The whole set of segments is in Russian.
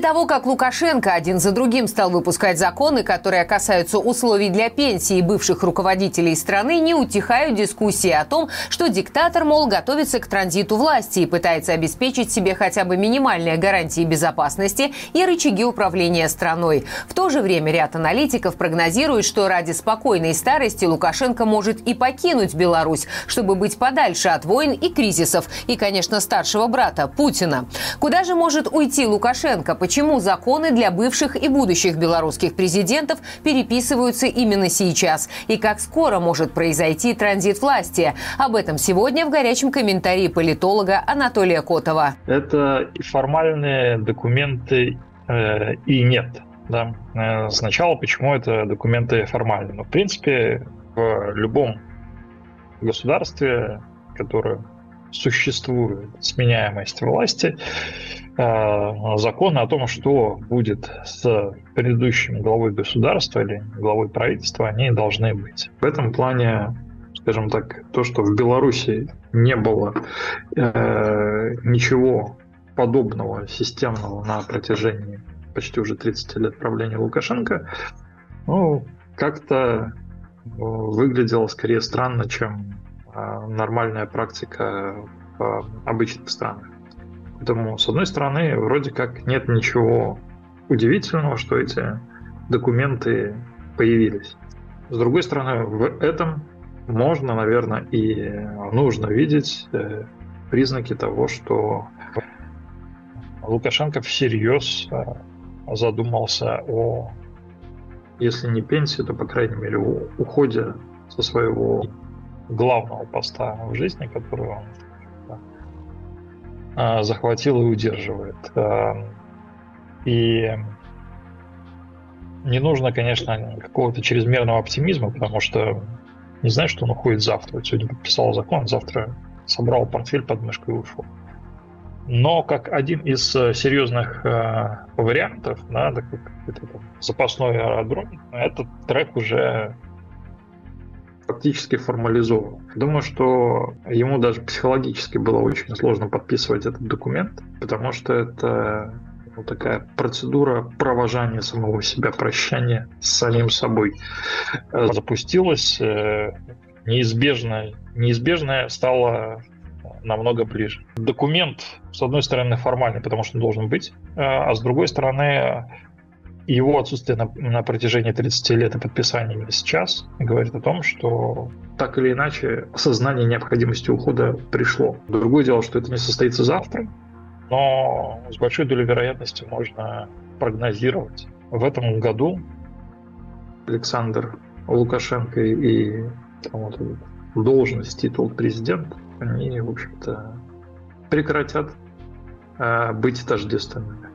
После того, как Лукашенко один за другим стал выпускать законы, которые касаются условий для пенсии бывших руководителей страны, не утихают дискуссии о том, что диктатор, мол, готовится к транзиту власти и пытается обеспечить себе хотя бы минимальные гарантии безопасности и рычаги управления страной. В то же время ряд аналитиков прогнозирует, что ради спокойной старости Лукашенко может и покинуть Беларусь, чтобы быть подальше от войн и кризисов, и, конечно, старшего брата Путина. Куда же может уйти Лукашенко? Почему законы для бывших и будущих белорусских президентов переписываются именно сейчас и как скоро может произойти транзит власти. Об этом сегодня в горячем комментарии политолога Анатолия Котова. Это формальные документы э, и нет. Да? Э, сначала, почему это документы формальные? Ну, в принципе, в любом государстве, которое существует сменяемость власти, э, законы о том, что будет с предыдущим главой государства или главой правительства, они должны быть. В этом плане, скажем так, то, что в Беларуси не было э, ничего подобного системного на протяжении почти уже 30 лет правления Лукашенко, ну, как-то э, выглядело скорее странно, чем нормальная практика в обычных странах. Поэтому, с одной стороны, вроде как нет ничего удивительного, что эти документы появились. С другой стороны, в этом можно, наверное, и нужно видеть э, признаки того, что Лукашенко всерьез э, задумался о, если не пенсии, то, по крайней мере, уходе со своего главного поста в жизни, который он а, захватил и удерживает. А, и не нужно, конечно, какого-то чрезмерного оптимизма, потому что не знаю, что он уходит завтра. Сегодня подписал закон, завтра собрал портфель под мышкой и ушел. Но как один из э, серьезных э, вариантов, да, такой запасной аэродром, этот трек уже фактически формализован. Думаю, что ему даже психологически было очень сложно подписывать этот документ, потому что это ну, такая процедура провожания самого себя, прощания с самим собой запустилась. Э, неизбежно, неизбежное стало намного ближе. Документ, с одной стороны, формальный, потому что он должен быть, э, а с другой стороны, его отсутствие на, на протяжении 30 лет и подписания сейчас говорит о том, что так или иначе осознание необходимости ухода пришло. Другое дело, что это не состоится завтра, но с большой долей вероятности можно прогнозировать. В этом году Александр Лукашенко и там, вот, должность, титул президент, они, в общем-то, прекратят э, быть тождественными.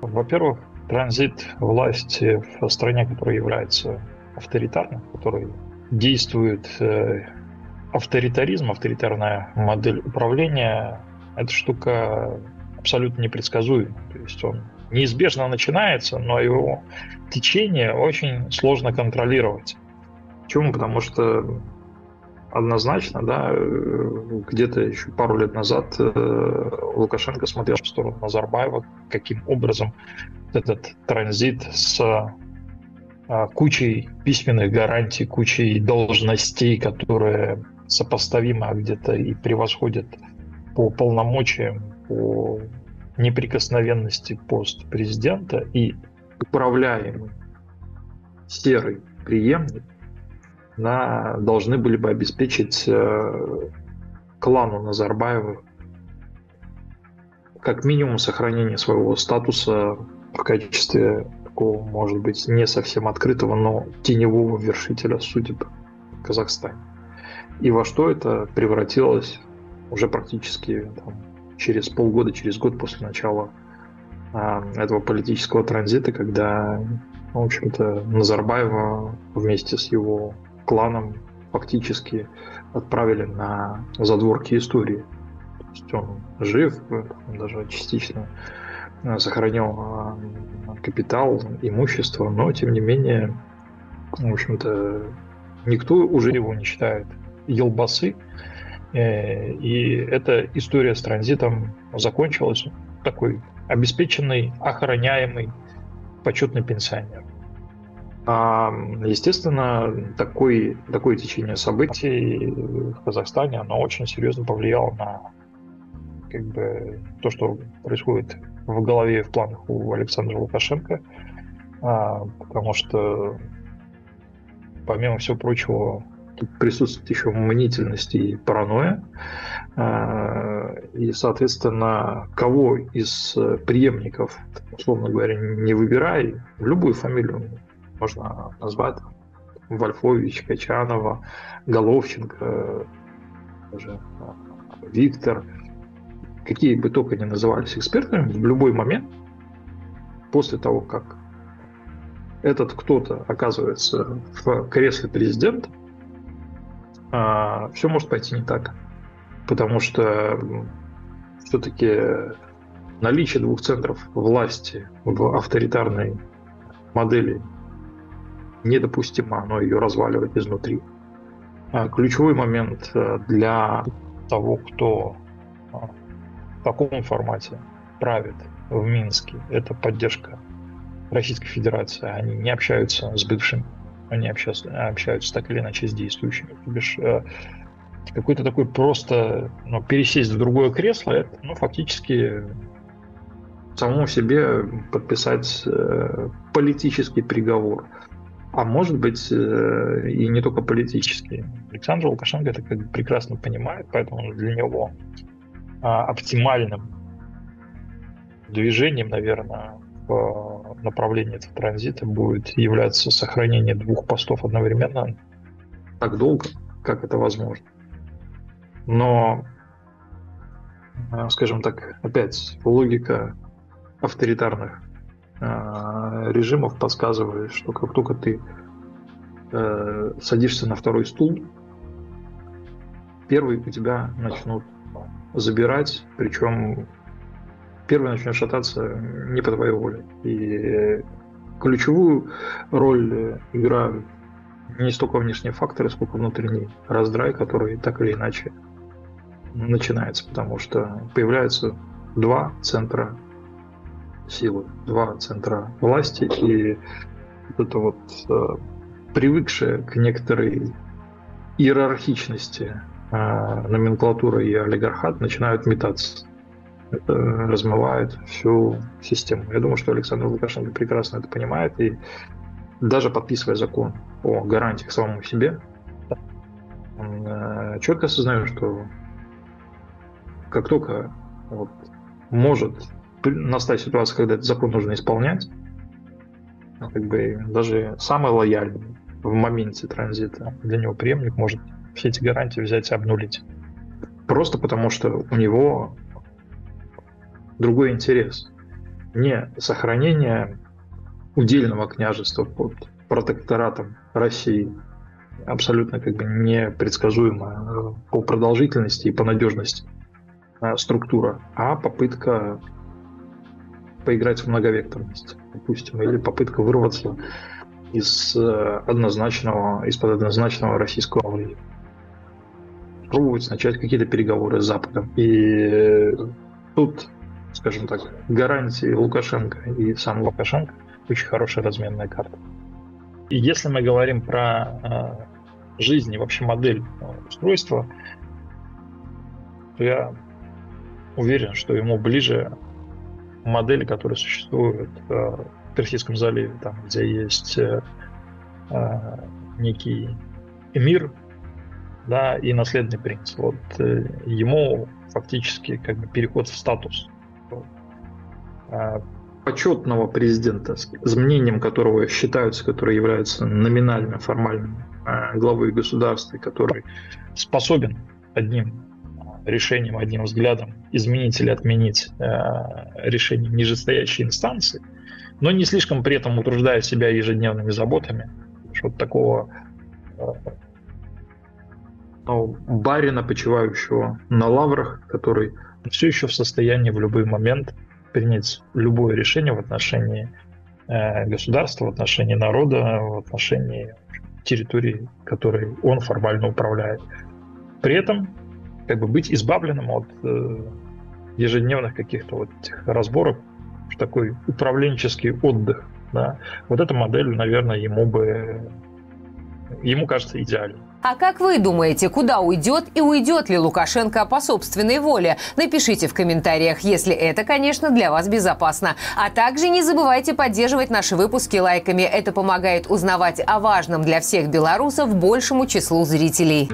Во-первых, транзит власти в стране, которая является авторитарной, в которой действует э, авторитаризм, авторитарная модель управления, эта штука абсолютно непредсказуема. То есть он неизбежно начинается, но его течение очень сложно контролировать. Почему? Потому что однозначно, да, э, где-то еще пару лет назад э, Лукашенко смотрел в сторону Назарбаева, каким образом этот транзит с а, кучей письменных гарантий, кучей должностей, которые сопоставимы, а где-то и превосходят по полномочиям, по неприкосновенности пост президента и управляемый серый преемник на, должны были бы обеспечить э, клану Назарбаевых как минимум сохранение своего статуса в качестве такого, может быть, не совсем открытого, но теневого вершителя судеб в Казахстане. И во что это превратилось уже практически там, через полгода, через год после начала а, этого политического транзита, когда, в общем-то, Назарбаева вместе с его кланом фактически отправили на задворки истории. То есть он жив, он даже частично Э, сохранил э, капитал, имущество, но тем не менее, в общем-то, никто уже его не считает елбасы. Э, и эта история с транзитом закончилась. такой обеспеченный, охраняемый, почетный пенсионер. А, естественно, такой, такое течение событий в Казахстане, оно очень серьезно повлияло на как бы, то, что происходит в голове и в планах у Александра Лукашенко, а, потому что, помимо всего прочего, тут присутствует еще мнительность и паранойя, а, и, соответственно, кого из преемников, условно говоря, не выбирай, любую фамилию можно назвать Вольфович, Качанова, Головченко, даже а, Виктор, какие бы только ни назывались экспертами, в любой момент, после того, как этот кто-то оказывается в кресле президента, а, все может пойти не так. Потому что все-таки наличие двух центров власти в авторитарной модели недопустимо, оно ее разваливает изнутри. А ключевой момент э, для того, кто а, в таком формате правит в Минске, это поддержка Российской Федерации. Они не общаются с бывшим, они общаются, общаются так или иначе с действующими. Э, какой-то такой просто ну, пересесть в другое кресло, это ну, фактически самому себе подписать э, политический приговор а может быть э, и не только политические. Александр Лукашенко это как бы прекрасно понимает, поэтому для него а, оптимальным движением, наверное, в направлении этого транзита будет являться сохранение двух постов одновременно так долго, как это возможно. Но, э, скажем так, опять логика авторитарных режимов подсказывает, что как только ты э, садишься на второй стул, первый у тебя начнут забирать, причем первый начнет шататься не по твоей воле. И ключевую роль играют не столько внешние факторы, сколько внутренний раздрай, который так или иначе начинается, потому что появляются два центра силы, два центра власти, и это вот э, привыкшая к некоторой иерархичности э, номенклатура и олигархат начинают метаться. Это размывает всю систему. Я думаю, что Александр Лукашенко прекрасно это понимает, и даже подписывая закон о гарантиях самому себе, он э, четко осознает, что как только вот, может настать ситуация, когда этот закон нужно исполнять, ну, как бы даже самый лояльный в моменте транзита для него преемник может все эти гарантии взять и обнулить. Просто потому, что у него другой интерес. Не сохранение удельного княжества под протекторатом России, абсолютно как бы непредсказуемая по продолжительности и по надежности э, структура, а попытка поиграть в многовекторность, допустим, или попытка вырваться из э, однозначного, из-под однозначного российского влияния. Пробовать начать какие-то переговоры с Западом. И тут, скажем так, гарантии Лукашенко и сам Лукашенко очень хорошая разменная карта. И если мы говорим про э, жизнь и вообще модель э, устройства, то я уверен, что ему ближе модели, которые существуют э, в Персидском заливе, там, где есть э, э, некий эмир, да, и наследный принц. Вот ему фактически как бы переход в статус почетного президента, с мнением которого считаются, который является номинально, формальным главой государства, который способен одним решением, одним взглядом изменить или отменить э, решение нижестоящей инстанции, но не слишком при этом утруждая себя ежедневными заботами. Вот такого э, ну, барина, почивающего на лаврах, который все еще в состоянии в любой момент принять любое решение в отношении э, государства, в отношении народа, в отношении территории, которой он формально управляет. При этом как бы быть избавленным от э, ежедневных каких-то вот этих разборок, такой управленческий отдых, да, вот эта модель, наверное, ему бы, ему кажется идеальной. А как вы думаете, куда уйдет и уйдет ли Лукашенко по собственной воле? Напишите в комментариях, если это, конечно, для вас безопасно. А также не забывайте поддерживать наши выпуски лайками. Это помогает узнавать о важном для всех белорусов большему числу зрителей.